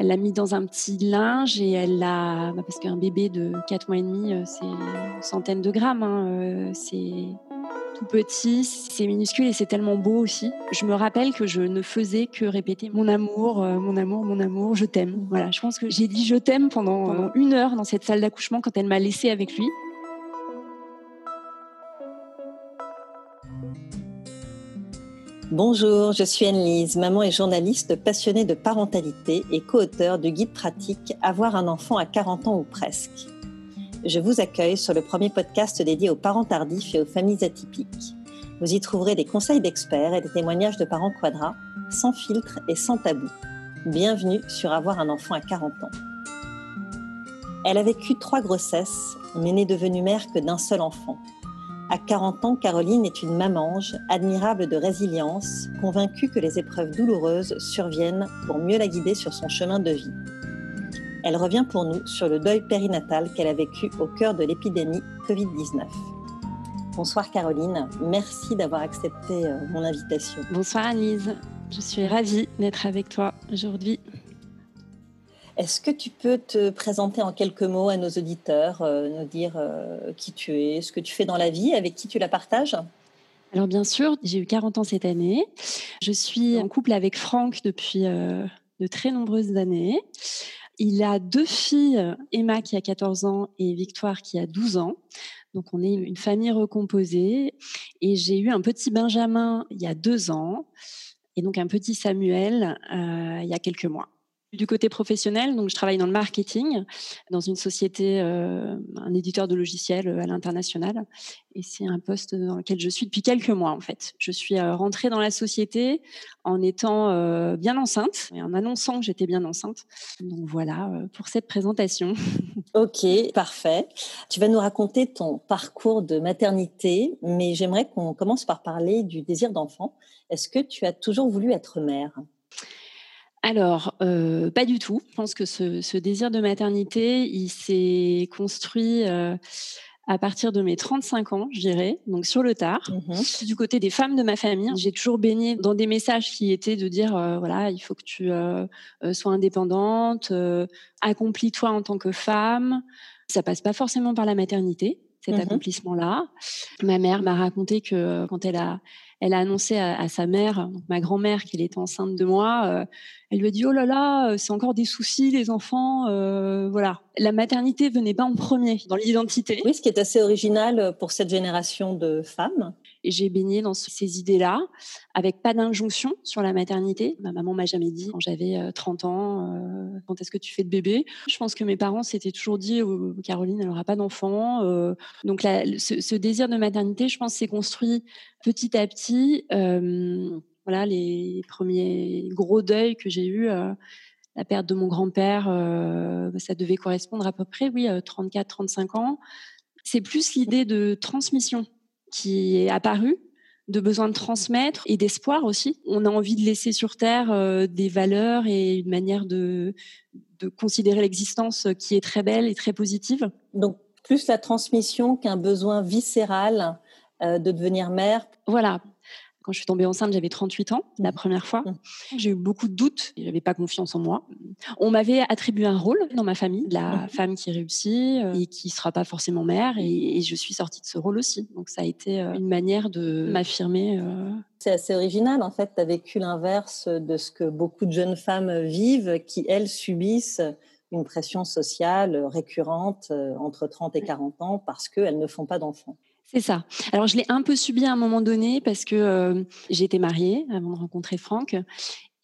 Elle l'a mis dans un petit linge et elle l'a. Bah, parce qu'un bébé de 4 mois et demi, euh, c'est une centaine de grammes. Hein, euh, c'est tout petit, c'est minuscule et c'est tellement beau aussi. Je me rappelle que je ne faisais que répéter mon amour, euh, mon amour, mon amour, je t'aime. Voilà, je pense que j'ai dit je t'aime pendant, pendant une heure dans cette salle d'accouchement quand elle m'a laissé avec lui. Bonjour, je suis Anne-Lise, maman et journaliste passionnée de parentalité et co-auteur du guide pratique Avoir un enfant à 40 ans ou presque. Je vous accueille sur le premier podcast dédié aux parents tardifs et aux familles atypiques. Vous y trouverez des conseils d'experts et des témoignages de parents quadras, sans filtre et sans tabou. Bienvenue sur Avoir un enfant à 40 ans. Elle a vécu trois grossesses, mais n'est devenue mère que d'un seul enfant. À 40 ans, Caroline est une mamange, admirable de résilience, convaincue que les épreuves douloureuses surviennent pour mieux la guider sur son chemin de vie. Elle revient pour nous sur le deuil périnatal qu'elle a vécu au cœur de l'épidémie Covid-19. Bonsoir Caroline, merci d'avoir accepté euh, mon invitation. Bonsoir Anise, je suis ravie d'être avec toi aujourd'hui. Est-ce que tu peux te présenter en quelques mots à nos auditeurs, euh, nous dire euh, qui tu es, ce que tu fais dans la vie, avec qui tu la partages? Alors bien sûr, j'ai eu 40 ans cette année. Je suis en couple avec Franck depuis euh, de très nombreuses années. Il a deux filles, Emma qui a 14 ans et Victoire qui a 12 ans. Donc on est une famille recomposée. Et j'ai eu un petit Benjamin il y a deux ans et donc un petit Samuel il y a quelques mois. Du côté professionnel, donc je travaille dans le marketing, dans une société, euh, un éditeur de logiciels euh, à l'international, et c'est un poste dans lequel je suis depuis quelques mois en fait. Je suis euh, rentrée dans la société en étant bien enceinte et en annonçant que j'étais bien enceinte. Donc voilà pour cette présentation. Ok, parfait. Tu vas nous raconter ton parcours de maternité, mais j'aimerais qu'on commence par parler du désir d'enfant. Est-ce que tu as toujours voulu être mère? Alors, euh, pas du tout. Je pense que ce, désir de maternité, il s'est construit euh, à partir de mes 35 ans, je dirais, donc sur le tard. Mmh du côté des femmes de ma famille, j'ai toujours baigné dans des messages qui étaient de dire, euh, voilà, il faut que tu sois indépendante, accomplis-toi en tant que femme. Ça passe pas forcément par la maternité cet mmh accomplissement-là. Ma mère m'a raconté que quand elle a elle a annoncé à, sa mère, ma grand-mère, qu'elle était enceinte de moi. Euh, elle lui a dit oh là là, euh, c'est encore des soucis les enfants. Euh, voilà, la maternité venait pas en premier dans l'identité. Oui, ce qui est assez original pour cette génération de femmes. Et j'ai baigné dans ces idées-là, avec pas d'injonction sur la maternité. Ma maman m'a jamais dit, quand j'avais 30 ans, quand est-ce que tu fais de bébé? Je pense que mes parents s'étaient toujours dit, oh, Caroline, elle n'aura pas d'enfant. donc ce, désir de maternité, je pense, s'est construit petit à petit, euh, voilà, les premiers gros deuils que j'ai eus, euh, la perte de mon grand-père, euh, ça devait correspondre à peu près, oui, 34-35 ans. C'est plus l'idée de transmission qui est apparue, de besoin de transmettre et d'espoir aussi. On a envie de laisser sur Terre des valeurs et une manière de, de considérer l'existence qui est très belle et très positive. Donc, plus la transmission qu'un besoin viscéral euh, de devenir mère Voilà. Quand je suis tombée enceinte, j'avais 38 ans la mmh. première fois. Mmh. J'ai eu beaucoup de doutes. Je n'avais pas confiance en moi. On m'avait attribué un rôle dans ma famille, la mmh. femme qui réussit euh, et qui ne sera pas forcément mère. Et, je suis sortie de ce rôle aussi. Donc ça a été euh, une manière de m'affirmer. C'est assez original. En fait, tu as vécu l'inverse de ce que beaucoup de jeunes femmes vivent, qui, elles, subissent une pression sociale récurrente entre 30 et 40 ans parce qu'elles ne font pas d'enfants. C'est ça. Alors je l'ai un peu subi à un moment donné parce que euh, j'étais mariée avant de rencontrer Franck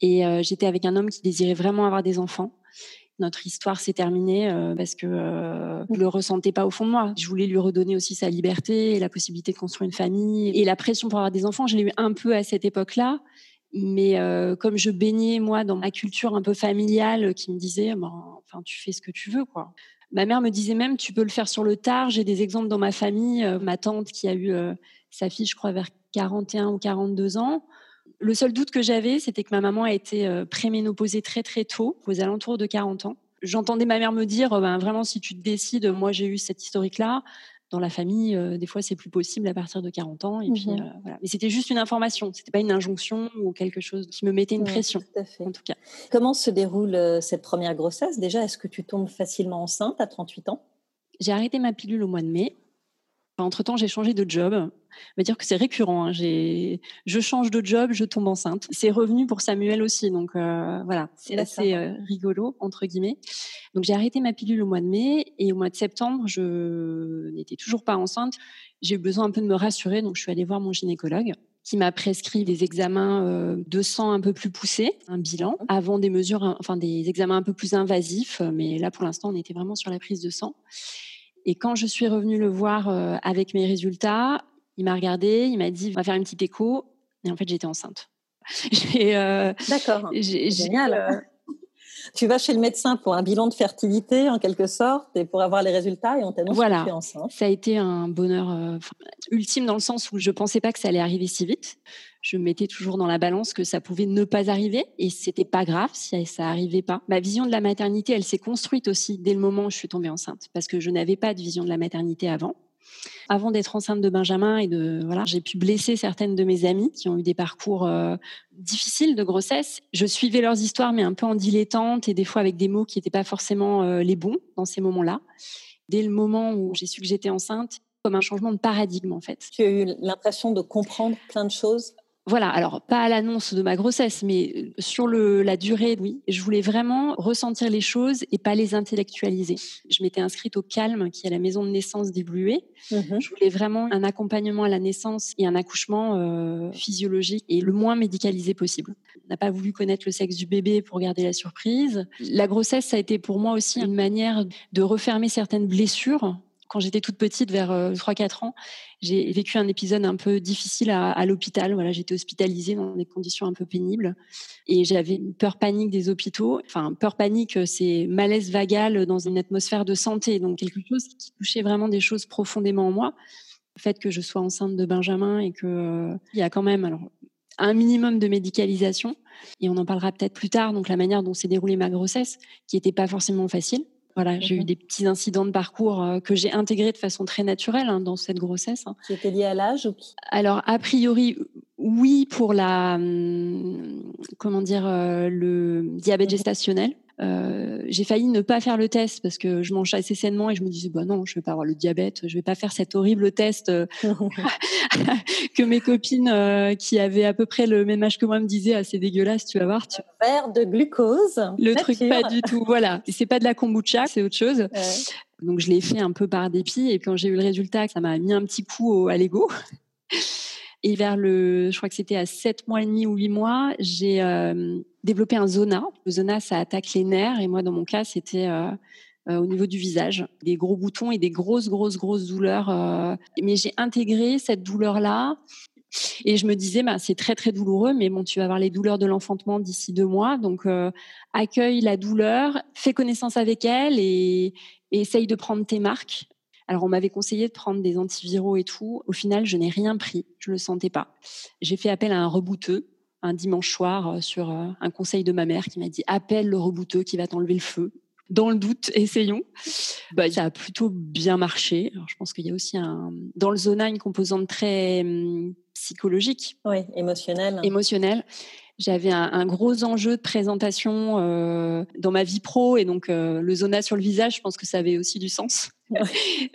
et euh, j'étais avec un homme qui désirait vraiment avoir des enfants. Notre histoire s'est terminée euh, parce que je le ressentais pas au fond de moi. Je voulais lui redonner aussi sa liberté et la possibilité de construire une famille et la pression pour avoir des enfants. Je l'ai eu un peu à cette époque-là. Mais comme je baignais moi dans ma culture un peu familiale qui me disait, enfin tu fais ce que tu veux quoi. Ma mère me disait même, tu peux le faire sur le tard. J'ai des exemples dans ma famille. Euh, ma tante qui a eu euh, sa fille, je crois, vers 41 ou 42 ans. Le seul doute que j'avais, c'était que ma maman a été euh, préménopausée très très tôt, aux alentours de 40 ans. J'entendais ma mère me dire, ben, vraiment, si tu te décides, moi j'ai eu cette historique-là, dans la famille, des fois, c'est plus possible à partir de 40 ans. Et puis, mmh voilà. Mais c'était juste une information. C'était pas une injonction ou quelque chose qui me mettait une pression. En tout cas. Comment se déroule cette première grossesse? Déjà, est-ce que tu tombes facilement enceinte à 38 ans? J'ai arrêté ma pilule au mois de mai. Entre-temps, j'ai changé de job. On va dire que c'est récurrent. Hein. Je change de job, je tombe enceinte. C'est revenu pour Samuel aussi. Donc euh, voilà, c'est assez euh, rigolo, entre guillemets. Donc j'ai arrêté ma pilule au mois de mai et au mois de septembre, je n'étais toujours pas enceinte. J'ai eu besoin un peu de me rassurer. Donc je suis allée voir mon gynécologue qui m'a prescrit des examens euh, de sang un peu plus poussés, un bilan, avant des mesures, enfin des examens un peu plus invasifs. Mais là, pour l'instant, on était vraiment sur la prise de sang. Et quand je suis revenue le voir euh, avec mes résultats, il m'a regardé, il m'a dit, on va faire une petite écho. Et en fait, j'étais enceinte. Euh, D'accord. Génial. Euh, tu vas chez le médecin pour un bilan de fertilité en quelque sorte et pour avoir les résultats et on t'annonce voilà. que tu es enceinte. Ça a été un bonheur ultime dans le sens où je pensais pas que ça allait arriver si vite. Je mettais toujours dans la balance que ça pouvait ne pas arriver et c'était pas grave si ça arrivait pas. Ma vision de la maternité, elle s'est construite aussi dès le moment où je suis tombée enceinte parce que je n'avais pas de vision de la maternité avant. Avant d'être enceinte de Benjamin et de voilà, j'ai pu blesser certaines de mes amies qui ont eu des parcours euh, difficiles de grossesse. Je suivais leurs histoires, mais un peu en dilettante et des fois avec des mots qui n'étaient pas forcément euh, les bons dans ces moments-là. Dès le moment où j'ai su que j'étais enceinte, comme un changement de paradigme en fait. Tu as eu l'impression de comprendre plein de choses? Voilà, alors pas à l'annonce de ma grossesse, mais euh, sur le, la durée, oui. Je voulais vraiment ressentir les choses et pas les intellectualiser. Je m'étais inscrite au Calme, qui est la maison de naissance des Bluets. Mhm. Je voulais vraiment un accompagnement à la naissance et un accouchement euh, physiologique et le moins médicalisé possible. On n'a pas voulu connaître le sexe du bébé pour garder la surprise. La grossesse, ça a été pour moi aussi une manière de refermer certaines blessures quand j'étais toute petite, vers 3-4 euh, ans, j'ai vécu un épisode un peu difficile à, l'hôpital. Voilà, j'étais hospitalisée dans des conditions un peu pénibles et j'avais une peur panique des hôpitaux. Enfin, peur panique, c'est malaise vagal dans une atmosphère de santé, donc quelque chose qui touchait vraiment des choses profondément en moi. Le fait que je sois enceinte de Benjamin et que euh, y a quand même alors un minimum de médicalisation et on en parlera peut-être plus tard. Donc la manière dont s'est déroulée ma grossesse, qui n'était pas forcément facile. Voilà, j'ai eu des petits incidents de parcours euh, que j'ai intégrés de façon très naturelle hein, dans cette grossesse. Hein. Qui étaient liés à l'âge ou Alors, a priori, oui, pour la, hum, comment dire, euh, le diabète gestationnel. Euh, j'ai failli ne pas faire le test parce que je mange assez sainement et je me disais bah non je vais pas avoir le diabète je vais pas faire cet horrible test euh, que mes copines euh, qui avaient à peu près le même âge que moi me disaient assez dégueulasse tu vas voir tu... verre de glucose le truc pas du tout voilà. C'est pas de la kombucha c'est autre chose. Donc je l'ai fait un peu par dépit et quand j'ai eu le résultat ça m'a mis un petit coup à l'ego et vers le, je crois que c'était à 7 mois et demi ou 8 mois, j'ai euh, développé un zona. Le zona, ça attaque les nerfs. Et moi, dans mon cas, c'était euh, euh, au niveau du visage. Des gros boutons et des grosses, grosses, grosses douleurs. mais j'ai intégré cette douleur-là. Et je me disais, bah, c'est très, très douloureux, mais bon, tu vas avoir les douleurs de l'enfantement d'ici deux mois. Donc, accueille la douleur, fais connaissance avec elle et, et essaye de prendre tes marques. Alors, on m'avait conseillé de prendre des antiviraux et tout. Au final, je n'ai rien pris. Je le sentais pas. J'ai fait appel à un rebouteux un dimanche soir euh, sur euh, un conseil de ma mère qui m'a dit appelle le rebouteux qui va t'enlever le feu. Dans le doute, essayons. Bah, ça a plutôt bien marché. Alors, je pense qu'il y a aussi un, dans le zona une composante très hum, psychologique. Oui, émotionnelle. Émotionnelle j'avais un, gros enjeu de présentation euh, dans ma vie pro et donc euh, le zona sur le visage, je pense que ça avait aussi du sens.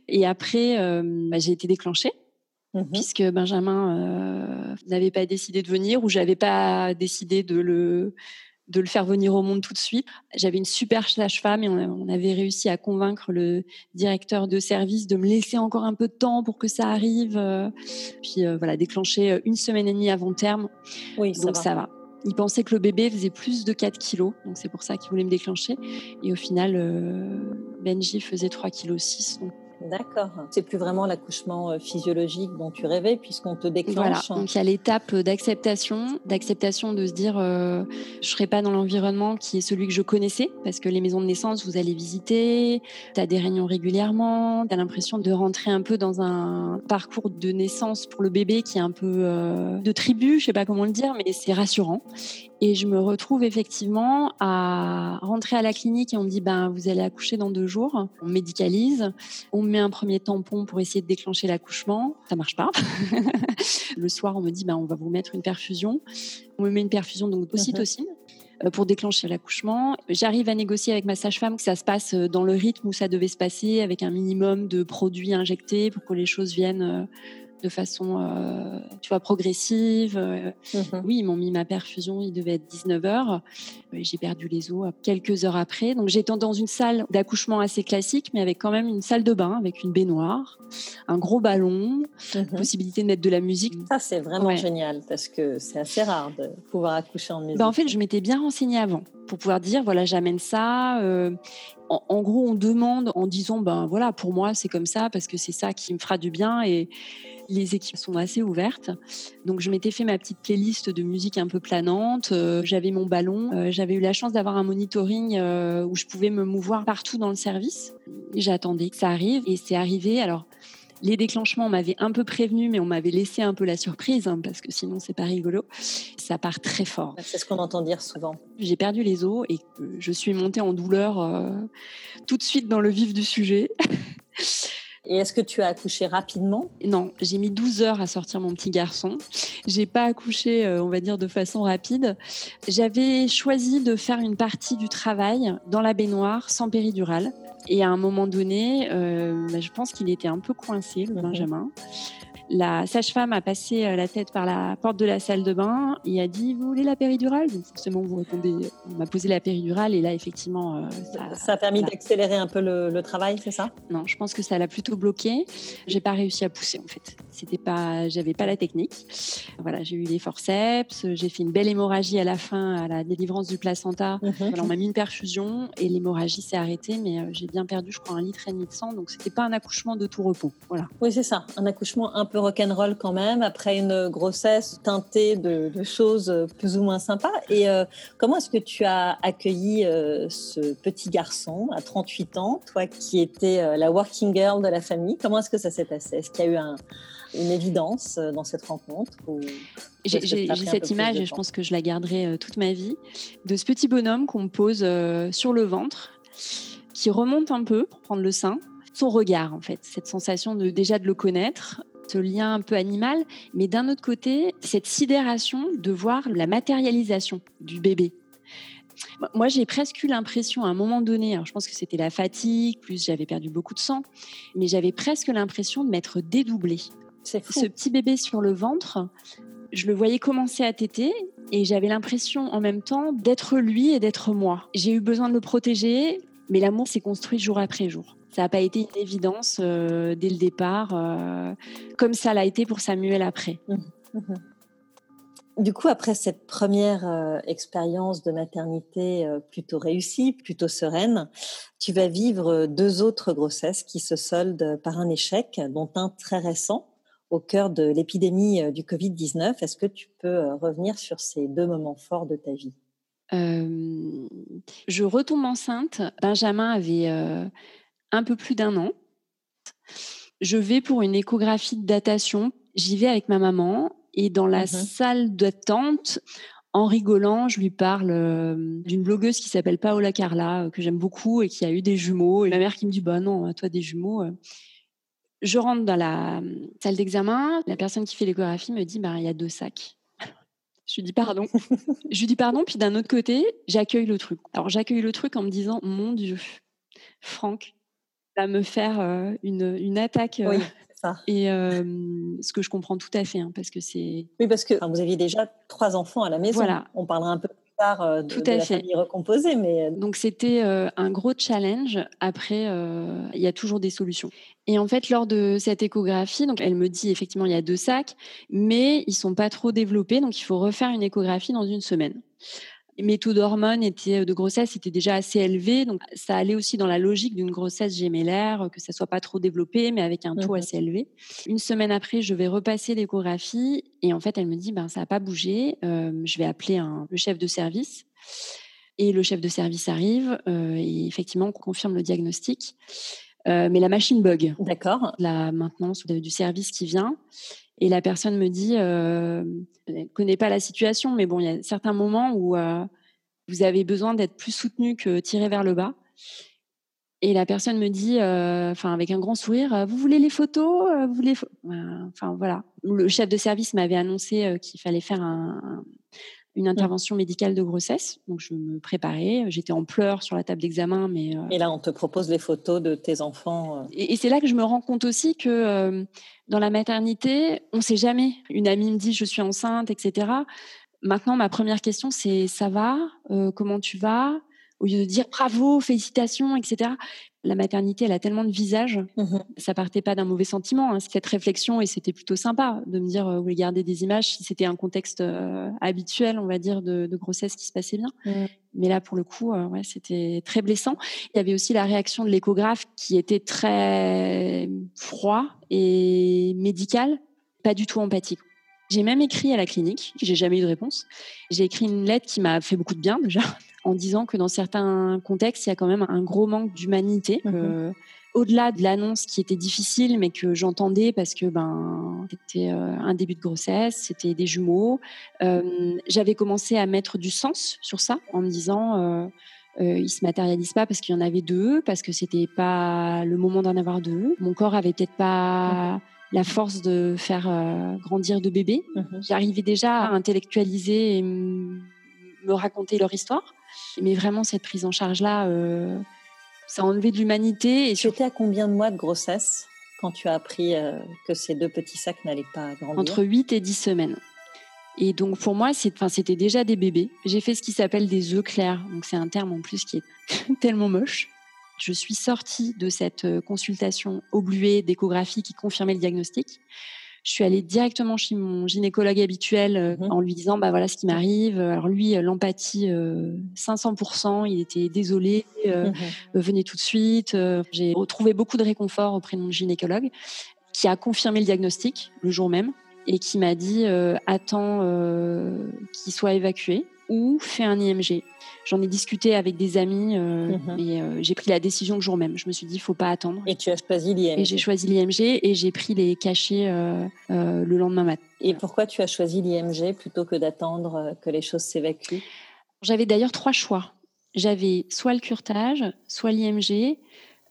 et après, euh, bah, j'ai été déclenchée. Mmh puisque Benjamin n'avait pas décidé de venir ou j'avais pas décidé de le de le faire venir au monde tout de suite. J'avais une super sage-femme et on, avait réussi à convaincre le directeur de service de me laisser encore un peu de temps pour que ça arrive. Puis voilà, déclencher une semaine et demie avant terme. Oui, ça Donc va. ça va. Il pensait que le bébé faisait plus de 4 kilos, donc c'est pour ça qu'il voulait me déclencher. Et au final, euh, Benji faisait 3 kilos 6. D'accord. C'est plus vraiment l'accouchement euh, physiologique dont tu rêvais puisqu'on te déclenche. Voilà. Donc il y a l'étape d'acceptation, d'acceptation de se dire euh, je serai pas dans l'environnement qui est celui que je connaissais parce que les maisons de naissance vous allez visiter, tu as des réunions régulièrement, tu as l'impression de rentrer un peu dans un parcours de naissance pour le bébé qui est un peu euh, de tribu, je sais pas comment le dire mais c'est rassurant. Et je me retrouve effectivement à rentrer à la clinique et on me dit ben vous allez accoucher dans deux jours. On médicalise, on me met un premier tampon pour essayer de déclencher l'accouchement. Ça marche pas. le soir on me dit ben on va vous mettre une perfusion. On me met une perfusion donc d'ocytocine. Euh, pour déclencher l'accouchement. J'arrive à négocier avec ma sage-femme que ça se passe euh, dans le rythme où ça devait se passer, avec un minimum de produits injectés pour que les choses viennent euh, de façon, euh, tu vois, progressive. Euh, mhm. Oui, ils m'ont mis ma perfusion, il devait être 19h. J'ai perdu les os quelques heures après. Donc j'étais dans une salle d'accouchement assez classique, mais avec quand même une salle de bain, avec une baignoire, un gros ballon, mhm. possibilité de mettre de la musique. Ça, c'est vraiment génial, parce que c'est assez rare de pouvoir accoucher en musique. Ben, en fait, je m'étais bien renseignée avant pour pouvoir dire, voilà, j'amène ça. Euh, en, gros, on demande en disant, ben voilà, pour moi, c'est comme ça, parce que c'est ça qui me fera du bien. Et les équipes sont assez ouvertes. Donc, je m'étais fait ma petite playlist de musique un peu planante. Euh, j'avais mon ballon. Euh, j'avais eu la chance d'avoir un monitoring euh, où je pouvais me mouvoir partout dans le service. J'attendais que ça arrive et c'est arrivé. Alors, les déclenchements, m'avaient un peu prévenu, mais on m'avait laissé un peu la surprise, hein, parce que sinon, c'est pas rigolo. Ça part très fort. C'est ce qu'on entend dire souvent. J'ai perdu les os et je suis montée en douleur tout de suite dans le vif du sujet. Et est-ce que tu as accouché rapidement? Non, j'ai mis 12 heures à sortir mon petit garçon. J'ai pas accouché, euh, on va dire, de façon rapide. J'avais choisi de faire une partie du travail dans la baignoire sans péridurale. Et à un moment donné, euh, bah, je pense qu'il était un peu coincé, le mhm. Benjamin. La sage-femme a passé euh, la tête par la porte de la salle de bain et a dit Vous voulez la péridurale? Donc, forcément, vous répondez On m'a posé la péridurale et là, effectivement. Euh, ça, a permis d'accélérer un peu le, travail, c'est ça? Non, je pense que ça l'a plutôt bloqué. J'ai pas réussi à pousser, en fait. C'était pas, j'avais pas la technique. Voilà, j'ai eu les forceps, j'ai fait une belle hémorragie à la fin, à la délivrance du placenta. Mhm. on m'a mis une perfusion et l'hémorragie s'est arrêtée, mais euh, j'ai bien perdu, je crois, un litre et demi de sang. Donc, c'était pas un accouchement de tout repos. Voilà. Oui, c'est ça. Un accouchement un peu rock'n'roll quand même, après une grossesse teintée de, choses plus ou moins sympas. Et euh, comment est-ce que tu as accueilli euh, ce petit garçon à 38 ans, toi qui étais euh, la working girl de la famille? Comment est-ce que ça s'est passé? Est-ce qu'il y a eu une évidence dans cette rencontre J'ai cette image et je pense que je la garderai toute ma vie de ce petit bonhomme qu'on pose sur le ventre, qui remonte un peu pour prendre le sein. Son regard en fait, cette sensation de déjà de le connaître, ce lien un peu animal, mais d'un autre côté, cette sidération de voir la matérialisation du bébé. Moi, j'ai presque eu l'impression à un moment donné, alors je pense que c'était la fatigue, plus j'avais perdu beaucoup de sang, mais j'avais presque l'impression de m'être dédoublée. Ce petit bébé sur le ventre, je le voyais commencer à téter et j'avais l'impression en même temps d'être lui et d'être moi. J'ai eu besoin de le protéger, mais l'amour s'est construit jour après jour. Ça n'a pas été une évidence euh, dès le départ, euh, comme ça l'a été pour Samuel après. Mmh, mmh. Du coup, après cette première euh, expérience de maternité plutôt réussie, plutôt sereine, tu vas vivre deux autres grossesses qui se soldent par un échec, dont un très récent, au cœur de l'épidémie du Covid-19. Est-ce que tu peux revenir sur ces deux moments forts de ta vie? Je retombe enceinte. Benjamin avait un peu plus d'un an. Je vais pour une échographie de datation. J'y vais avec ma maman et dans la mmh salle d'attente, en rigolant, je lui parle euh, d'une blogueuse qui s'appelle Paola Carla, euh, que j'aime beaucoup et qui a eu des jumeaux. Et ma mère qui me dit Bah non, toi des jumeaux. Euh. Je rentre dans la salle d'examen. La personne qui fait l'échographie me dit Bah il y a deux sacs. Je lui dis pardon. je lui dis pardon, puis d'un autre côté, j'accueille le truc. Alors j'accueille le truc en me disant Mon Dieu, Franck, à me faire euh, une, une, attaque. Oui, euh, ça. Et ce que je comprends tout à fait, hein, parce que c'est. Oui, parce que vous aviez déjà trois enfants à la maison. Voilà. On parlera un peu plus tard euh, de, tout à la fait. famille recomposée, mais. Donc c'était un gros challenge. Après, il y a toujours des solutions. Et en fait, lors de cette échographie, donc elle me dit effectivement il y a deux sacs, mais ils sont pas trop développés, donc il faut refaire une échographie dans une semaine mes taux d'hormones étaient, de grossesse étaient déjà assez élevés. Donc, ça allait aussi dans la logique d'une grossesse gémellaire, que ça soit pas trop développé, mais avec un taux assez élevé. Une semaine après, je vais repasser l'échographie et en fait, elle me dit, ben, ça n'a pas bougé. Euh, je vais appeler un, le chef de service. Et le chef de service arrive euh, et effectivement, on confirme le diagnostic. Euh, mais la machine bug. D'accord. La maintenance du service qui vient. Et la personne me dit, euh, elle ne connaît pas la situation, mais bon, il y a certains moments où euh, vous avez besoin d'être plus soutenu que tiré vers le bas. Et la personne me dit, euh, avec un grand sourire, vous voulez les photos Vous voulez Enfin voilà. Le chef de service m'avait annoncé qu'il fallait faire un, une mmh. intervention médicale de grossesse. Donc, je me préparais. J'étais en pleurs sur la table d'examen. Mais, euh, Et là, on te propose les photos de tes enfants. Euh. Et, c'est là que je me rends compte aussi que euh, dans la maternité, on ne sait jamais. Une amie me dit je suis enceinte, etc. Maintenant, ma première question, c'est ça va? Comment tu vas? Au lieu de dire bravo, félicitations, etc la maternité, elle a tellement de visages. Mmh ça partait pas d'un mauvais sentiment, hein, cette réflexion, et c'était plutôt sympa de me dire, euh, vous voulez garder des images si c'était un contexte euh, habituel, on va dire, de, grossesse qui se passait bien. Mmh. Mais là, pour le coup, euh, ouais, c'était très blessant. Il y avait aussi la réaction de l'échographe qui était très froid et médical, pas du tout empathique. J'ai même écrit à la clinique, j'ai jamais eu de réponse. J'ai écrit une lettre qui m'a fait beaucoup de bien déjà, en disant que dans certains contextes, il y a quand même un gros manque d'humanité. Mhm. Au-delà de l'annonce qui était difficile, mais que j'entendais parce que ben c'était euh, un début de grossesse, c'était des jumeaux. Euh, j'avais commencé à mettre du sens sur ça en me disant euh, euh, ils se matérialisent pas parce qu'il y en avait deux, parce que c'était pas le moment d'en avoir deux. Mon corps avait peut-être pas la force de faire euh, grandir de bébés. Mhm. J'arrivais déjà à intellectualiser et me raconter leur histoire. Mais vraiment, cette prise en charge-là, euh, ça a enlevé de l'humanité. Et tu étais à combien de mois de grossesse quand tu as appris euh, que ces deux petits sacs n'allaient pas grandir? Entre 8 et 10 semaines. Et donc pour moi, c'était déjà des bébés. J'ai fait ce qui s'appelle des œufs clairs. Donc c'est un terme en plus qui est tellement moche. Je suis sortie de cette euh, consultation obluée d'échographie qui confirmait le diagnostic. Je suis allée directement chez mon gynécologue habituel euh, mmh en lui disant bah voilà ce qui m'arrive. Alors lui euh, l'empathie 500%, il était désolé, mmh venez tout de suite. J'ai retrouvé beaucoup de réconfort auprès de mon gynécologue qui a confirmé le diagnostic le jour même et qui m'a dit attends qu'il soit évacué ou fais un IMG. J'en ai discuté avec des amis euh, mhm. et euh, j'ai pris la décision le jour même. Je me suis dit, il faut pas attendre. Et tu as choisi l'IMG. Et j'ai choisi l'IMG et j'ai pris les cachets euh, le lendemain matin. Et pourquoi tu as choisi l'IMG plutôt que d'attendre que les choses s'évacuent? J'avais d'ailleurs trois choix. J'avais soit le curtage, soit l'IMG,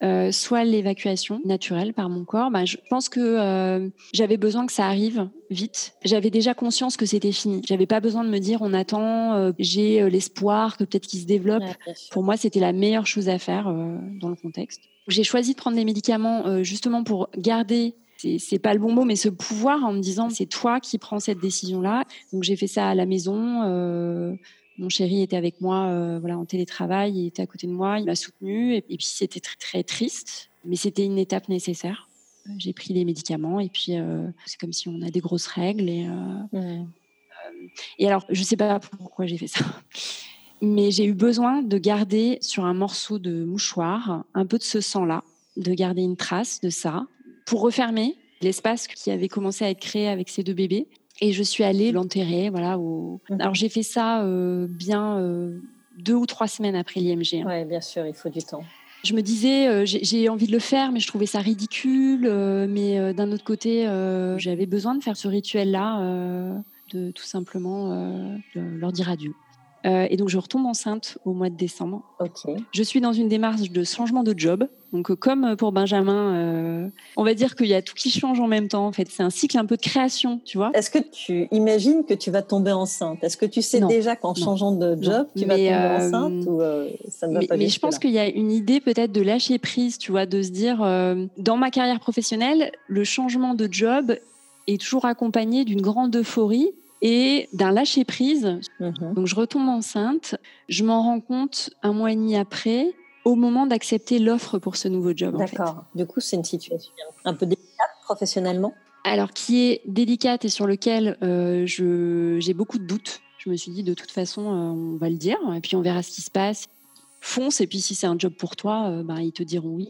euh, soit l'évacuation naturelle par mon corps. Bah, je pense que euh, j'avais besoin que ça arrive vite. J'avais déjà conscience que c'était fini. J'avais pas besoin de me dire on attend, euh, j'ai l'espoir que peut-être qu'il se développe. pour moi, c'était la meilleure chose à faire dans le contexte. J'ai choisi de prendre des médicaments justement pour garder c'est pas le bon mot, mais ce pouvoir en me disant c'est toi qui prends cette décision-là. Donc j'ai fait ça à la maison. Euh, mon chéri était avec moi euh, voilà, en télétravail, il était à côté de moi, il m'a soutenu. Et, puis c'était très, très triste, mais c'était une étape nécessaire. Euh, j'ai pris les médicaments et puis euh, c'est comme si on a des grosses règles. Et, mmh. et alors, je ne sais pas pourquoi j'ai fait ça, mais j'ai eu besoin de garder sur un morceau de mouchoir un peu de ce sang-là, de garder une trace de ça pour refermer l'espace qui avait commencé à être créé avec ces deux bébés et je suis allée l'enterrer. Voilà, au... Mhm. Alors j'ai fait ça euh, bien euh, deux ou trois semaines après l'IMG. Hein. Oui, bien sûr, il faut du temps. Je me disais, euh, j'ai envie de le faire, mais je trouvais ça ridicule. mais d'un autre côté, j'avais besoin de faire ce rituel-là, de tout simplement leur dire adieu. Euh, et donc, je retombe enceinte au mois de décembre. Je suis dans une démarche de changement de job. Donc, euh, comme pour Benjamin, euh, on va dire qu'il y a tout qui change en même temps. En fait, c'est un cycle un peu de création, tu vois. Est-ce que tu imagines que tu vas tomber enceinte? Est-ce que tu sais déjà qu'en changeant de job, tu vas tomber enceinte ou ça ne va mais, pas Mais je pense qu'il y a une idée peut-être de lâcher prise, tu vois, de se dire, dans ma carrière professionnelle, le changement de job est toujours accompagné d'une grande euphorie et d'un lâcher prise. Mhm. Donc je retombe enceinte, je m'en rends compte un mois et demi après, au moment d'accepter l'offre pour ce nouveau job. D'accord. Du coup, c'est une situation un peu délicate professionnellement? Alors qui est délicate et sur lequel euh, j'ai beaucoup de doutes. Je me suis dit de toute façon, euh, on va le dire et puis on verra ce qui se passe fonce et puis si c'est un job pour toi, euh, bah, ils te diront oui.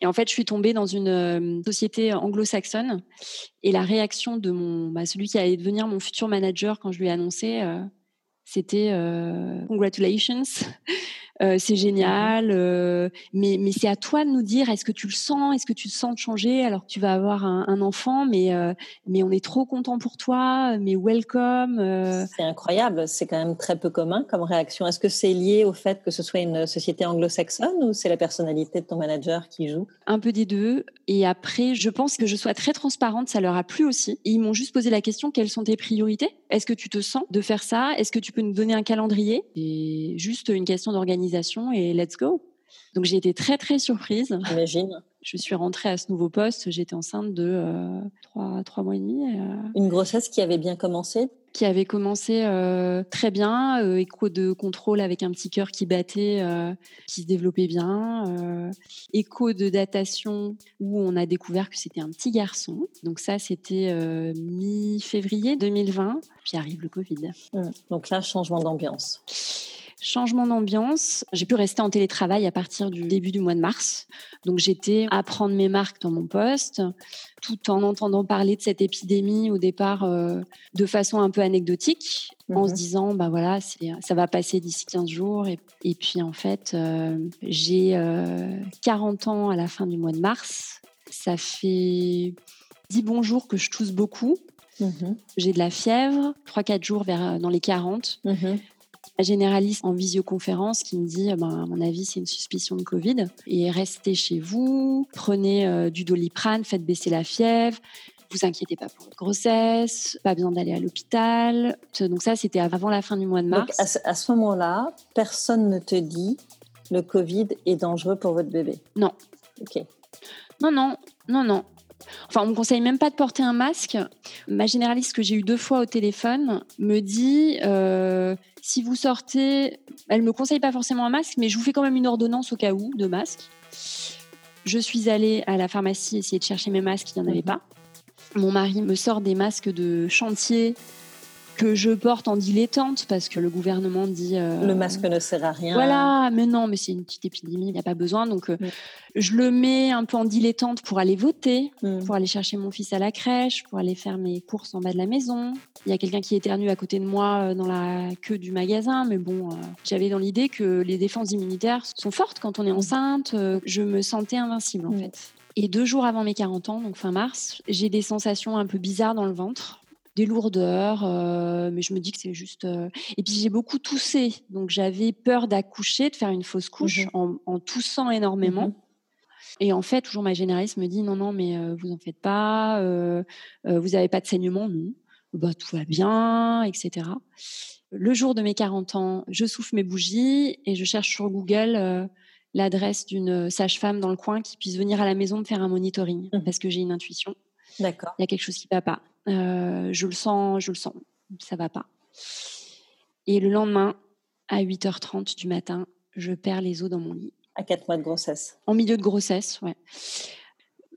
Et, en fait, je suis tombée dans une euh, société anglo-saxonne et la réaction de mon, bah, celui qui allait devenir mon futur manager quand je lui ai annoncé, euh, c'était congratulations. Euh, c'est génial, euh, mais, mais c'est à toi de nous dire est-ce que tu le sens, est-ce que tu te sens de changer? Alors que tu vas avoir un, enfant, mais, euh, mais on est trop content pour toi, mais welcome. C'est incroyable, c'est quand même très peu commun comme réaction. Est-ce que c'est lié au fait que ce soit une société anglo-saxonne ou c'est la personnalité de ton manager qui joue? Un peu des deux. Et après, je pense que je sois très transparente, ça leur a plu aussi. ils m'ont juste posé la question quelles sont tes priorités? Est-ce que tu te sens de faire ça? Est-ce que tu peux nous donner un calendrier? Et juste une question d'organisation et let's go. Donc j'ai été très très surprise. J'imagine. Je suis rentrée à ce nouveau poste, j'étais enceinte de euh, trois, mois et demi. Euh, Une grossesse qui avait bien commencé Qui avait commencé euh, très bien, écho de contrôle avec un petit cœur qui battait, qui se développait bien, écho de datation où on a découvert que c'était un petit garçon. Donc ça c'était mi-février 2020, puis arrive le Covid. Mmh. Donc là, changement d'ambiance. Changement d'ambiance. J'ai pu rester en télétravail à partir du début du mois de mars. Donc j'étais à prendre mes marques dans mon poste, tout en entendant parler de cette épidémie au départ euh, de façon un peu anecdotique, en se mhm. disant bah voilà ça va passer d'ici 15 jours. Et, puis en fait euh, j'ai 40 euh, ans à la fin du mois de mars. Ça fait 10 bons jours que je tousse beaucoup. Mhm. J'ai de la fièvre, 3-4 jours vers, dans les 40 généraliste en visioconférence qui me dit, ben, à mon avis, c'est une suspicion de Covid. Et restez chez vous, prenez euh, du doliprane, faites baisser la fièvre. Vous inquiétez pas pour votre grossesse, pas besoin d'aller à l'hôpital. Donc ça, c'était avant la fin du mois de mars. Donc à ce, moment-là, personne ne te dit le Covid est dangereux pour votre bébé. Non. Ok. Non, non, non, non. Enfin, on me conseille même pas de porter un masque. Ma généraliste que j'ai eu deux fois au téléphone me dit euh, si vous sortez, elle me conseille pas forcément un masque, mais je vous fais quand même une ordonnance au cas où de masque. Je suis allée à la pharmacie essayer de chercher mes masques, il n'y en avait mhm. pas. Mon mari me sort des masques de chantier que je porte en dilettante parce que le gouvernement dit euh, le masque ne sert à rien. Voilà, mais non, mais c'est une petite épidémie, il n'y a pas besoin. Donc euh, je le mets un peu en dilettante pour aller voter, mm. pour aller chercher mon fils à la crèche, pour aller faire mes courses en bas de la maison. Il y a quelqu'un qui éternue à côté de moi euh, dans la queue du magasin, mais bon, j'avais dans l'idée que les défenses immunitaires sont fortes quand on est mm. enceinte. je me sentais invincible en mm. fait. Et deux jours avant mes 40 ans, donc fin mars, j'ai des sensations un peu bizarres dans le ventre des lourdeurs, euh, mais je me dis que c'est juste. Euh, et puis j'ai beaucoup toussé, donc j'avais peur d'accoucher, de faire une fausse couche mmh en, toussant énormément. Mmh et en fait, toujours ma généraliste me dit non, non, mais euh, vous en faites pas, vous n'avez pas de saignement, non, bah, tout va bien, etc. Le jour de mes 40 ans, je souffle mes bougies et je cherche sur Google l'adresse d'une sage-femme dans le coin qui puisse venir à la maison me faire un monitoring mmh parce que j'ai une intuition. D'accord. Il y a quelque chose qui ne va pas. Euh, je le sens, je le sens, ça va pas. Et le lendemain, à 8h30 du matin, je perds les os dans mon lit. À 4 mois de grossesse. En milieu de grossesse, ouais.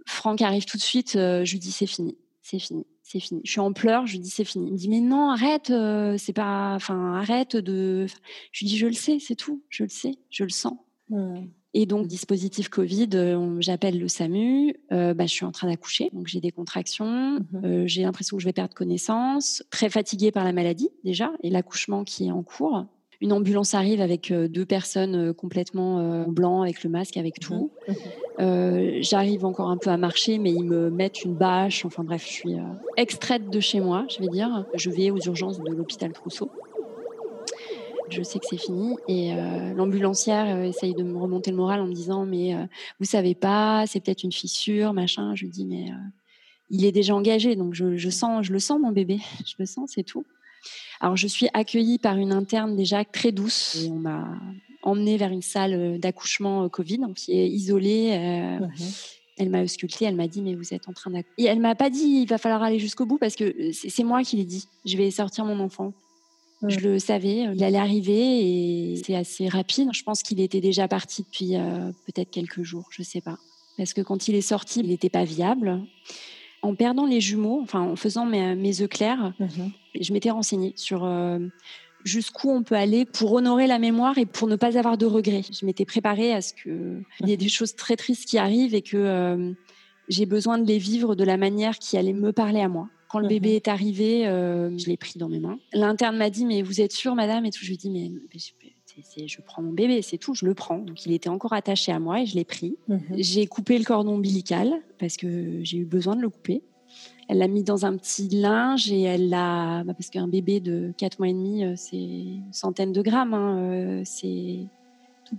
Franck arrive tout de suite, euh, je lui dis c'est fini, c'est fini, c'est fini. Je suis en pleurs, je lui dis c'est fini. Il me dit mais non, arrête, euh, c'est pas, enfin arrête de. Je lui dis je le sais, c'est tout, je le sais, je le sens. Hmm. Et donc, dispositif Covid, euh, j'appelle le SAMU, euh, bah, je suis en train d'accoucher, donc j'ai des contractions, mhm. euh, j'ai l'impression que je vais perdre connaissance, très fatiguée par la maladie déjà, et l'accouchement qui est en cours. Une ambulance arrive avec deux personnes complètement blanc, avec le masque, avec tout. Mhm. J'arrive encore un peu à marcher, mais ils me mettent une bâche. Enfin bref, je suis extraite de chez moi, je vais dire. Je vais aux urgences de l'hôpital Trousseau je sais que c'est fini. Et euh, l'ambulancière euh, essaye de me remonter le moral en me disant Mais euh, vous savez pas, c'est peut-être une fissure, machin. Je lui dis Mais il est déjà engagé, donc je, sens, je le sens, mon bébé. Je le sens, c'est tout. Alors, je suis accueillie par une interne déjà très douce. Et on m'a emmenée vers une salle d'accouchement Covid, qui est isolée. Mmh elle m'a auscultée, elle m'a dit mais vous êtes en train d'accoucher. Et elle m'a pas dit il va falloir aller jusqu'au bout parce que c'est moi qui l'ai dit. Je vais sortir mon enfant. Je le savais, il allait arriver et c'est assez rapide. Je pense qu'il était déjà parti depuis euh, peut-être quelques jours, je ne sais pas. Parce que quand il est sorti, il n'était pas viable. En perdant les jumeaux, enfin en faisant mes, mes œufs clairs, mhm. je m'étais renseignée sur euh, jusqu'où on peut aller pour honorer la mémoire et pour ne pas avoir de regrets. Je m'étais préparée à ce qu'il y ait des choses très tristes qui arrivent et que euh, j'ai besoin de les vivre de la manière qui allait me parler à moi. Quand le bébé mhm. est arrivé, euh, je l'ai pris dans mes mains. L'interne m'a dit, mais vous êtes sûre, madame? Et tout. Je lui ai dit, mais, je prends mon bébé, c'est tout, je le prends. Donc il était encore attaché à moi et je l'ai pris. Mhm. J'ai coupé le cordon ombilical parce que j'ai eu besoin de le couper. Elle l'a mis dans un petit linge et elle l'a. Bah, parce qu'un bébé de 4 mois et demi, euh, c'est une centaine de grammes. Hein, euh, c'est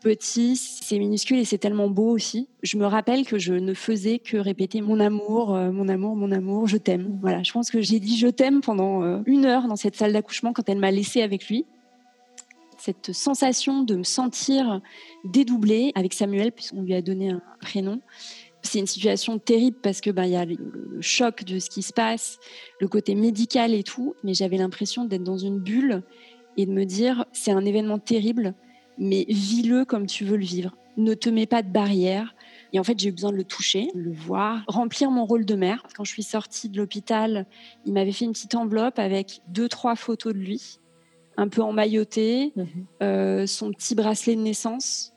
petit, c'est minuscule et c'est tellement beau aussi. Je me rappelle que je ne faisais que répéter mon amour, euh, mon amour, mon amour, je t'aime. Voilà, je pense que j'ai dit je t'aime pendant une heure dans cette salle d'accouchement quand elle m'a laissé avec lui cette sensation de me sentir dédoublée avec Samuel, puisqu'on lui a donné un prénom. C'est une situation terrible parce que ben, y a le, choc de ce qui se passe, le côté médical et tout, mais j'avais l'impression d'être dans une bulle et de me dire c'est un événement terrible, mais vis-le comme tu veux le vivre. Ne te mets pas de barrière. Et en fait, j'ai eu besoin de le toucher, de le voir, remplir mon rôle de mère. Quand je suis sortie de l'hôpital, il m'avait fait une petite enveloppe avec deux, trois photos de lui un peu emmailloté, mhm. euh, son petit bracelet de naissance.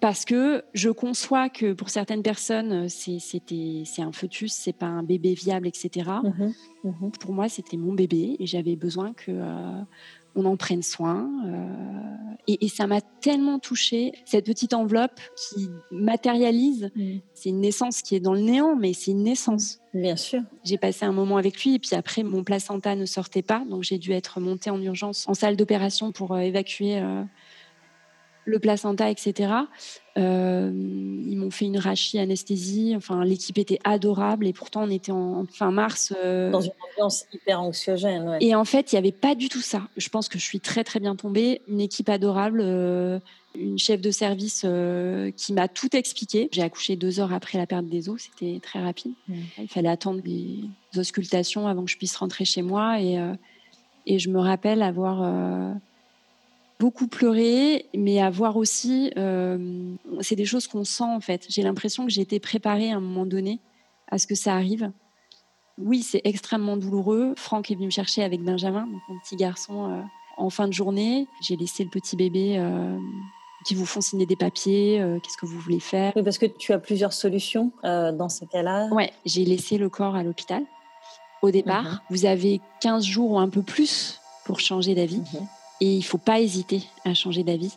Parce que je conçois que pour certaines personnes, c'est un foetus, c'est pas un bébé viable, etc. Mhm. Mhm. Pour moi, c'était mon bébé et j'avais besoin que euh, on en prenne soin. Euh, et, ça m'a tellement touchée, cette petite enveloppe qui matérialise. Mm. C'est une naissance qui est dans le néant, mais c'est une naissance. Bien sûr. J'ai passé un moment avec lui et puis après, mon placenta ne sortait pas. Donc j'ai dû être montée en urgence en salle d'opération pour euh, évacuer euh, le placenta, etc. Euh, ils m'ont fait une rachie anesthésie. Enfin, l'équipe était adorable et pourtant on était en, fin mars. Euh, Dans une ambiance hyper anxiogène. Et en fait, il n'y avait pas du tout ça. Je pense que je suis très très bien tombée. Une équipe adorable, euh, une chef de service qui m'a tout expliqué. J'ai accouché deux heures après la perte des os. C'était très rapide. Mm. Il fallait attendre des auscultations avant que je puisse rentrer chez moi et et je me rappelle avoir beaucoup pleuré, mais à voir aussi, euh, c'est des choses qu'on sent en fait. J'ai l'impression que j'ai été préparée à un moment donné à ce que ça arrive. Oui, c'est extrêmement douloureux. Franck est venu me chercher avec Benjamin, mon petit garçon, euh, en fin de journée. J'ai laissé le petit bébé euh, qui vous font signer des papiers. Qu'est-ce que vous voulez faire? Oui, parce que tu as plusieurs solutions dans ce cas-là. Ouais, j'ai laissé le corps à l'hôpital au départ. Mhm. Vous avez 15 jours ou un peu plus pour changer d'avis. Mhm. Et il ne faut pas hésiter à changer d'avis.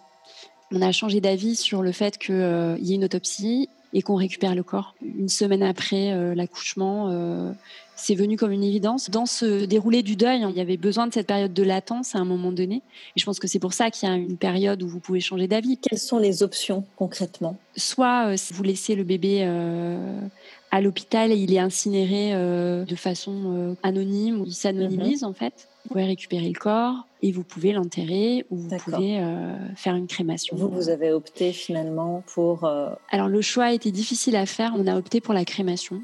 On a changé d'avis sur le fait qu'il euh, y ait une autopsie et qu'on récupère le corps. Une semaine après euh, l'accouchement, euh, c'est venu comme une évidence. Dans ce déroulé du deuil, il y avait besoin de cette période de latence à un moment donné. Et je pense que c'est pour ça qu'il y a une période où vous pouvez changer d'avis. Quelles sont les options concrètement? Soit vous laissez le bébé à l'hôpital il est incinéré de façon anonyme, ou il s'anonymise mhm. en fait. Vous pouvez récupérer le corps et vous pouvez l'enterrer ou vous pouvez euh, faire une crémation. Vous, vous avez opté finalement pour... Euh, Alors le choix a été difficile à faire. On a opté pour la crémation.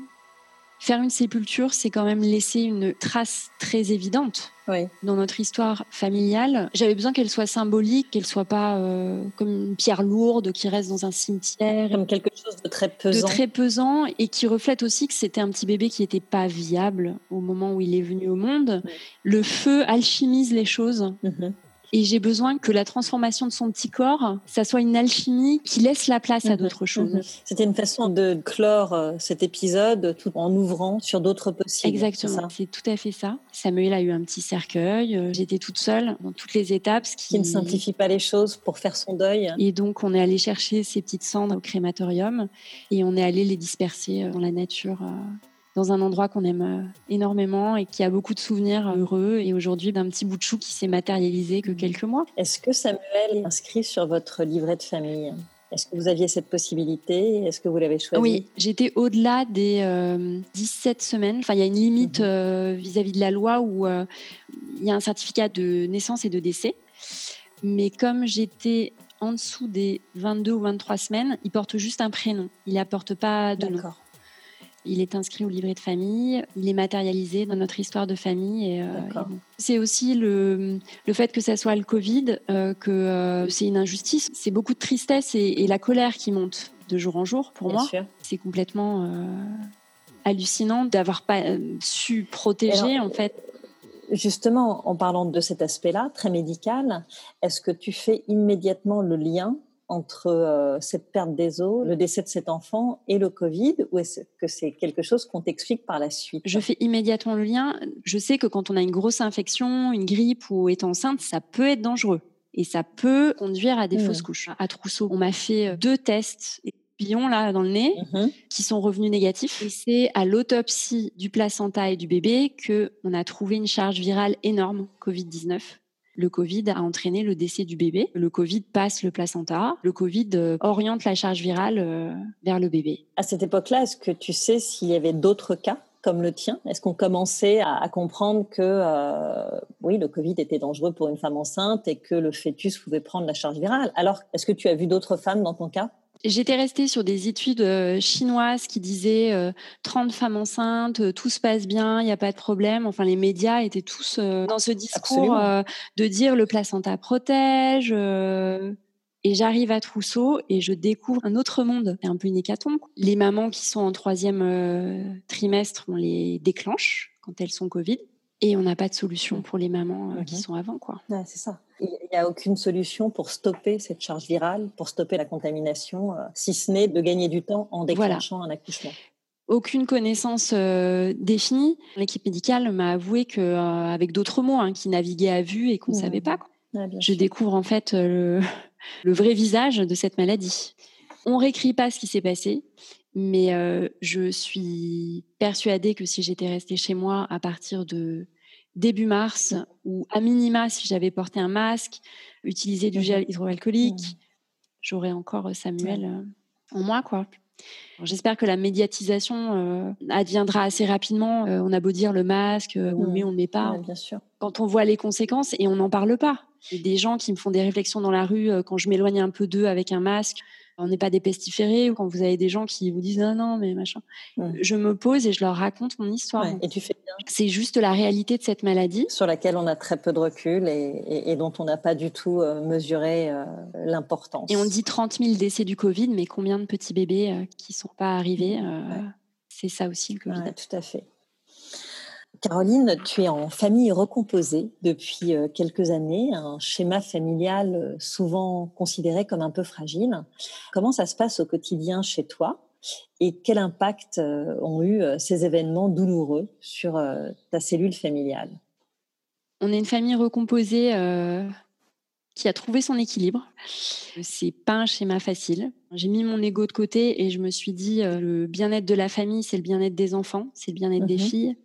Faire une sépulture, c'est quand même laisser une trace très évidente dans notre histoire familiale. J'avais besoin qu'elle soit symbolique, qu'elle soit pas euh, comme une pierre lourde qui reste dans un cimetière. Comme quelque chose de très pesant. De très pesant et qui reflète aussi que c'était un petit bébé qui n'était pas viable au moment où il est venu au monde. Le feu alchimise les choses. Mhm. Et j'ai besoin que la transformation de son petit corps, ça soit une alchimie qui laisse la place à mhm. d'autres choses. Mhm. C'était une façon de clore euh, cet épisode tout en ouvrant sur d'autres possibles. Exactement, c'est tout à fait ça. Samuel a eu un petit cercueil. Euh, j'étais toute seule dans toutes les étapes. Ce qui... ne simplifie pas les choses pour faire son deuil. Et donc, on est allé chercher ces petites cendres au crématorium et on est allé les disperser euh, dans la nature dans un endroit qu'on aime euh, énormément et qui a beaucoup de souvenirs heureux et aujourd'hui d'un petit bout de chou qui s'est matérialisé que quelques mois. Est-ce que Samuel est inscrit sur votre livret de famille? Est-ce que vous aviez cette possibilité? Est-ce que vous l'avez choisi? Oui, j'étais au-delà des 17 euh, semaines. Enfin, il y a une limite mhm. euh, vis-à-vis de la loi où il y a un certificat de naissance et de décès. Mais comme j'étais en dessous des 22 ou 23 semaines, il porte juste un prénom. Il n'apporte pas de nom. Il est inscrit au livret de famille, il est matérialisé dans notre histoire de famille. Et, euh, c'est aussi le, le, fait que ça soit le Covid, euh, que euh, c'est une injustice. C'est beaucoup de tristesse et, la colère qui monte de jour en jour pour moi. C'est complètement hallucinant d'avoir pas su protéger en fait. Justement, en parlant de cet aspect-là, très médical, est-ce que tu fais immédiatement le lien entre euh, cette perte des os, le décès de cet enfant et le Covid ou est-ce que c'est quelque chose qu'on t'explique par la suite? Je fais immédiatement le lien. Je sais que quand on a une grosse infection, une grippe ou est enceinte, ça peut être dangereux. Et ça peut conduire à des Mmh. fausses couches. À Trousseau, on m'a fait euh, deux tests papillons là dans le nez Mhm. qui sont revenus négatifs. Et c'est à l'autopsie du placenta et du bébé que on a trouvé une charge virale énorme Covid-19. Le Covid a entraîné le décès du bébé. Le Covid passe le placenta. Le Covid euh, oriente la charge virale euh, vers le bébé. À cette époque-là, est-ce que tu sais s'il y avait d'autres cas comme le tien? Est-ce qu'on commençait à, comprendre que euh, oui, le Covid était dangereux pour une femme enceinte et que le fœtus pouvait prendre la charge virale? Alors, est-ce que tu as vu d'autres femmes dans ton cas? J'étais restée sur des études euh, chinoises qui disaient euh, 30 femmes enceintes, euh, tout se passe bien, il n'y a pas de problème. Enfin, les médias étaient tous euh, dans ce discours euh, de dire le placenta protège. euh, et j'arrive à Trousseau et je découvre un autre monde. C'est un peu une hécatombe. Les mamans qui sont en troisième trimestre, on les déclenche quand elles sont Covid. Et on n'a pas de solution pour les mamans euh, qui Mhm. sont avant, quoi. Ouais, C'est ça. Il n'y a aucune solution pour stopper cette charge virale, pour stopper la contamination, euh, si ce n'est de gagner du temps en déclenchant un accouchement. aucune connaissance euh, définie. L'équipe médicale m'a avoué que, avec d'autres mots, hein, qui naviguaient à vue et qu'on ne Mhm. savait pas. quoi. Ouais, Je sûr. découvre en fait le, le vrai visage de cette maladie. On réécrit pas ce qui s'est passé, mais euh, je suis persuadée que si j'étais restée chez moi à partir de début mars, ou à minima si j'avais porté un masque, utilisé du Mhm. gel hydroalcoolique, Mhm. j'aurais encore Samuel euh, en moi, quoi. J'espère que la médiatisation euh, adviendra assez rapidement. Euh, on a beau dire le masque, euh, on le met, on le met pas. Ouais, bien sûr. Quand on voit les conséquences et on n'en parle pas. Il y a des gens qui me font des réflexions dans la rue quand je m'éloigne un peu d'eux avec un masque. On n'est pas des pestiférés ou quand vous avez des gens qui vous disent ah non mais machin. Je me pose et je leur raconte mon histoire. Ouais, Et tu fais bien. C'est juste la réalité de cette maladie. Sur laquelle on a très peu de recul et, et- et dont on n'a pas du tout euh, mesuré euh, l'importance. Et on dit 30 000 décès du Covid, mais combien de petits bébés euh, qui sont pas arrivés euh, Ouais. C'est ça aussi le Covid. Ouais, tout à fait. Caroline, tu es en famille recomposée depuis euh, quelques années, un schéma familial euh, souvent considéré comme un peu fragile. Comment ça se passe au quotidien chez toi et quel impact euh, ont eu ces événements douloureux sur ta cellule familiale? On est une famille recomposée euh, qui a trouvé son équilibre. C'est pas un schéma facile. J'ai mis mon ego de côté et je me suis dit euh, le bien-être de la famille, c'est le bien-être des enfants, c'est le bien-être des Mhm. filles.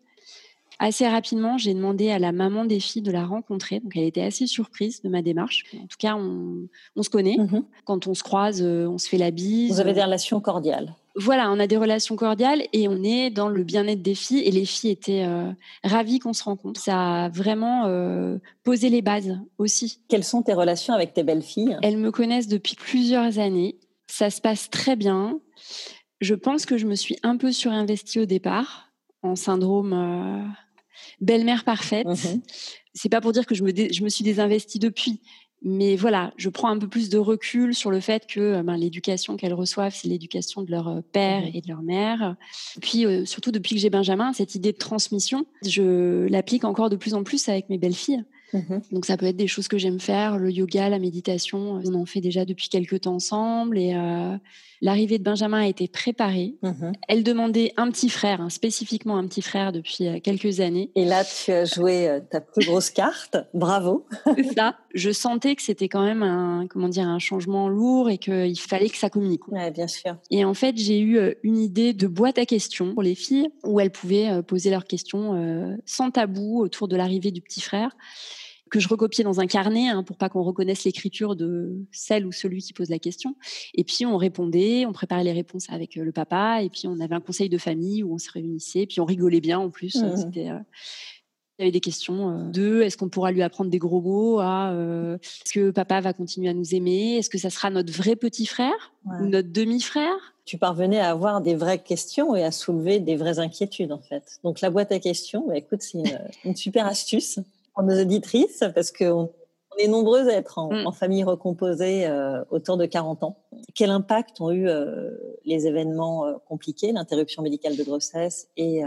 Assez rapidement, j'ai demandé à la maman des filles de la rencontrer. Donc, elle était assez surprise de ma démarche. En tout cas, on, on se connaît. Mhm. Quand on se croise, euh, on se fait la bise. Vous avez des relations cordiales Voilà, on a des relations cordiales et on est dans le bien-être des filles. Et les filles étaient euh, ravies qu'on se rencontre. Ça a vraiment euh, posé les bases aussi. Quelles sont tes relations avec tes belles-filles Elles me connaissent depuis plusieurs années. Ça se passe très bien. Je pense que je me suis un peu surinvestie au départ en syndrome euh, belle-mère parfaite. Mhm. C'est pas pour dire que je me, dé- je me suis désinvestie depuis. Mais voilà, je prends un peu plus de recul sur le fait que ben, l'éducation qu'elles reçoivent, c'est l'éducation de leur euh, père Mhm. et de leur mère. Puis, euh, surtout depuis que j'ai Benjamin, cette idée de transmission, je l'applique encore de plus en plus avec mes belles-filles. Mhm. Donc ça peut être des choses que j'aime faire, le yoga, la méditation. On en fait déjà depuis quelques temps ensemble. Et euh, l'arrivée de Benjamin a été préparée. Mhm. Elle demandait un petit frère, hein, spécifiquement un petit frère depuis euh, quelques années. Et là, tu as joué euh, ta plus grosse carte. Bravo. C'est ça. Je sentais que c'était quand même un, comment dire, un changement lourd et qu'il fallait que ça communique. Ouais, bien sûr. Et en fait, j'ai eu euh, une idée de boîte à questions pour les filles où elles pouvaient euh, poser leurs questions euh, sans tabou autour de l'arrivée du petit frère que je recopiais dans un carnet hein, pour pas qu'on reconnaisse l'écriture de celle ou celui qui pose la question. Et puis on répondait, on préparait les réponses avec le papa, et puis on avait un conseil de famille où on se réunissait, puis on rigolait bien en plus. C'était, euh, il y avait des questions euh, de est-ce qu'on pourra lui apprendre des gros mots à euh, est-ce que papa va continuer à nous aimer Est-ce que ça sera notre vrai petit frère Ouais. ou notre demi-frère? Tu parvenais à avoir des vraies questions et à soulever des vraies inquiétudes en fait. Donc la boîte à questions, bah, écoute, c'est une, une super astuce pour nos auditrices parce qu'on on est nombreuses à être en, Mm. en famille recomposée euh, autour de 40 ans. Quel impact ont eu euh, les événements compliqués, l'interruption médicale de grossesse et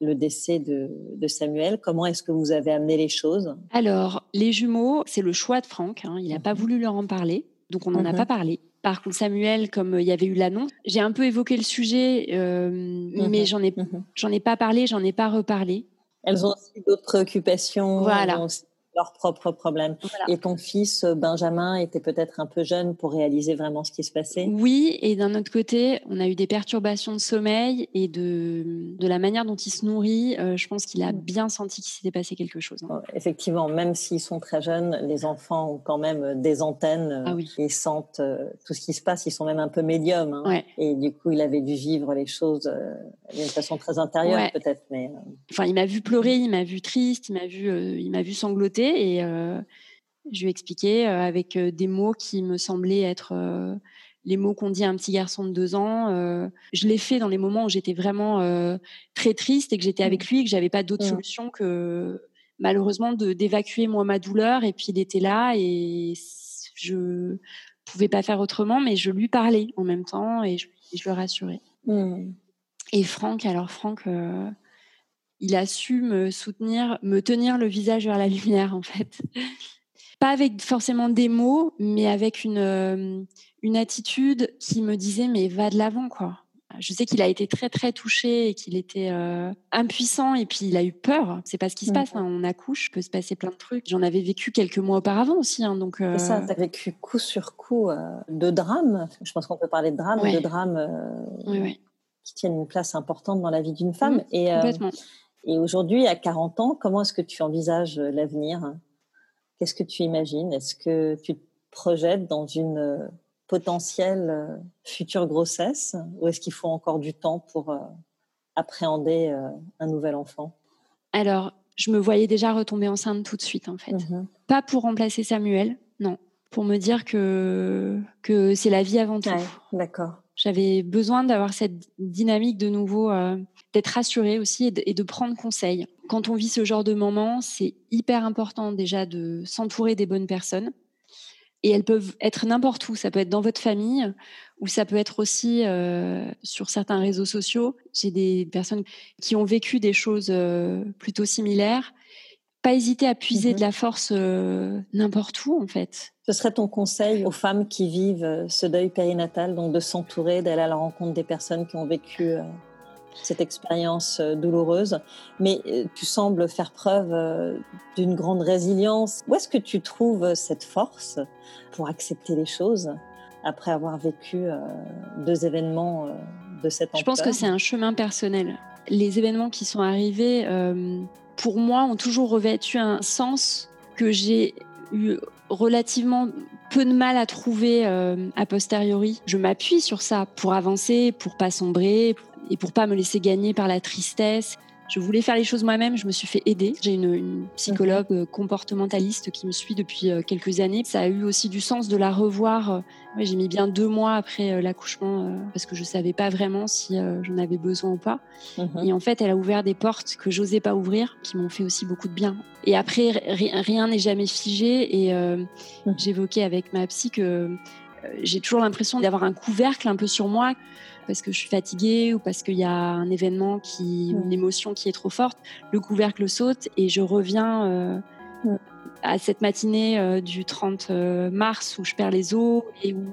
le décès de, de Samuel Comment est-ce que vous avez amené les choses? Alors, les jumeaux, c'est le choix de Franck. hein. Il n'a pas Mhm. voulu leur en parler, donc on n'en a Mhm. pas parlé. Par contre, Samuel, comme euh, il y avait eu l'annonce, j'ai un peu évoqué le sujet, euh, mais j'en ai, Mhm. j'en ai pas parlé, j'en ai pas reparlé. Elles ont aussi d'autres préoccupations. Voilà. aussi leurs propres problèmes. Et ton fils euh, Benjamin était peut-être un peu jeune pour réaliser vraiment ce qui se passait. Oui, et d'un autre côté, on a eu des perturbations de sommeil et de, de la manière dont il se nourrit. Euh, je pense qu'il a mm. bien senti qu'il s'était passé quelque chose. Hein. Effectivement, même s'ils sont très jeunes, les enfants ont quand même euh, des antennes ah et sentent tout ce qui se passe. Ils sont même un peu médiums. Hein. Et du coup, il avait dû vivre les choses d'une façon très intérieure peut-être. Mais enfin, il m'a vu pleurer, il m'a vu triste, il m'a vu, il m'a vu sangloter et euh, je lui ai expliqué euh, avec euh, des mots qui me semblaient être les mots qu'on dit à un petit garçon de deux ans. je l'ai fait dans les moments où j'étais vraiment très triste et que j'étais avec mmh. lui et que j'avais pas d'autre mmh. solution que malheureusement d'évacuer moi ma douleur. Et puis il était là et je pouvais pas faire autrement, mais je lui parlais en même temps et je, je le rassurais. Mmh. Et Franck, alors Franck, il a su me soutenir, me tenir le visage vers la lumière, en fait. Pas avec forcément des mots, mais avec une, euh, une attitude qui me disait, mais va de l'avant, quoi. Je sais qu'il a été très très touché et qu'il était euh, impuissant et puis il a eu peur. C'est pas ce qui se passe. Hein. On accouche, peut se passer plein de trucs. J'en avais vécu quelques mois auparavant aussi. Hein, donc euh... ça, tu as vécu coup sur coup euh, de drames. Je pense qu'on peut parler de drames, de drames qui tiennent une place importante dans la vie d'une femme. Mmh, et, complètement. Et aujourd'hui, à 40 ans, comment est-ce que tu envisages euh, l'avenir? Qu'est-ce que tu imagines? Est-ce que tu te projettes dans une euh, potentielle euh, future grossesse? Ou est-ce qu'il faut encore du temps pour appréhender un nouvel enfant? Alors, je me voyais déjà retomber enceinte tout de suite, en fait. Mmh Pas pour remplacer Samuel, non. Pour me dire que, que c'est la vie avant tout. D'accord. J'avais besoin d'avoir cette dynamique de nouveau, euh, d'être rassurée aussi et de, prendre conseil. Quand on vit ce genre de moment, c'est hyper important déjà de s'entourer des bonnes personnes. Et elles peuvent être n'importe où. Ça peut être dans votre famille ou ça peut être aussi euh, sur certains réseaux sociaux. J'ai des personnes qui ont vécu des choses euh, plutôt similaires pas hésiter à puiser de mhm. la force euh, n'importe où, en fait. Ce serait ton conseil aux femmes qui vivent ce deuil périnatal, donc de s'entourer, d'aller à la rencontre des personnes qui ont vécu euh, cette expérience douloureuse. Mais tu sembles faire preuve d'une grande résilience. Où est-ce que tu trouves cette force pour accepter les choses après avoir vécu deux événements de cette ampleur Je pense que c'est un chemin personnel. Les événements qui sont arrivés pour moi, ont toujours revêtu un sens que j'ai eu relativement peu de mal à trouver euh, a posteriori. Je m'appuie sur ça pour avancer, pour pas sombrer et pour pas me laisser gagner par la tristesse je voulais faire les choses moi-même, je me suis fait aider. J'ai une, psychologue euh, comportementaliste qui me suit depuis euh, quelques années. Ça a eu aussi du sens de la revoir. Euh, j'ai mis bien deux mois après l'accouchement parce que je savais pas vraiment si j'en avais besoin ou pas. Mhm. Et en fait, elle a ouvert des portes que j'osais pas ouvrir, qui m'ont fait aussi beaucoup de bien. Et après, rien n'est jamais figé. Et mhm. j'évoquais avec ma psy que j'ai toujours l'impression d'avoir un couvercle un peu sur moi parce que je suis fatiguée ou parce qu'il y a un événement qui, une émotion qui est trop forte, le couvercle saute et je reviens euh, à cette matinée euh, du 30 euh, mars où je perds les os et où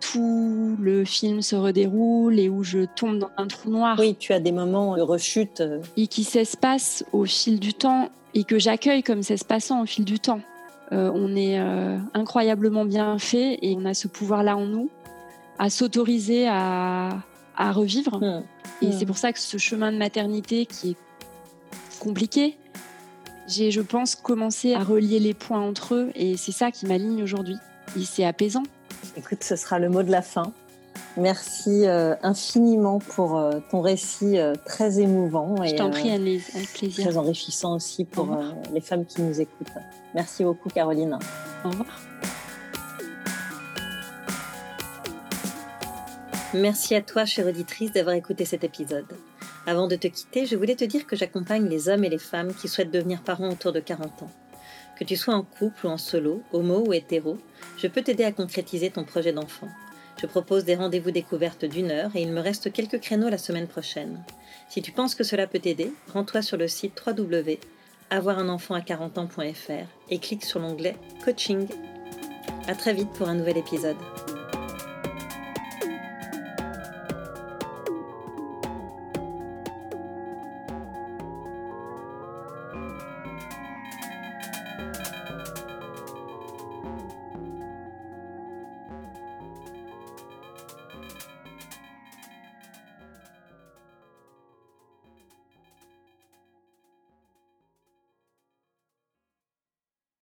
tout le film se redéroule et où je tombe dans un trou noir. Oui, tu as des moments de rechute. Et qui s'espacent au fil du temps et que j'accueille comme s'espaçant au fil du temps. on est incroyablement bien fait et on a ce pouvoir-là en nous à s'autoriser à, à revivre. Mmh. Et mmh. c'est pour ça que ce chemin de maternité qui est compliqué, j'ai, je pense, commencé à relier les points entre eux et c'est ça qui m'aligne aujourd'hui. Et c'est apaisant. Écoute, ce sera le mot de la fin. Merci euh, infiniment pour euh, ton récit euh, très émouvant. Je t'en prie, Annelise, avec plaisir. Très enrichissant aussi pour les femmes qui nous écoutent. Merci beaucoup, Caroline. Au revoir. Merci à toi, chère auditrice, d'avoir écouté cet épisode. Avant de te quitter, je voulais te dire que j'accompagne les hommes et les femmes qui souhaitent devenir parents autour de 40 ans. Que tu sois en couple ou en solo, homo ou hétéro, je peux t'aider à concrétiser ton projet d'enfant. Je propose des rendez-vous découvertes d'une heure et il me reste quelques créneaux la semaine prochaine. Si tu penses que cela peut t'aider, rends-toi sur le site www.avoirunenfant à 40 ans.fr et clique sur l'onglet Coaching. À très vite pour un nouvel épisode.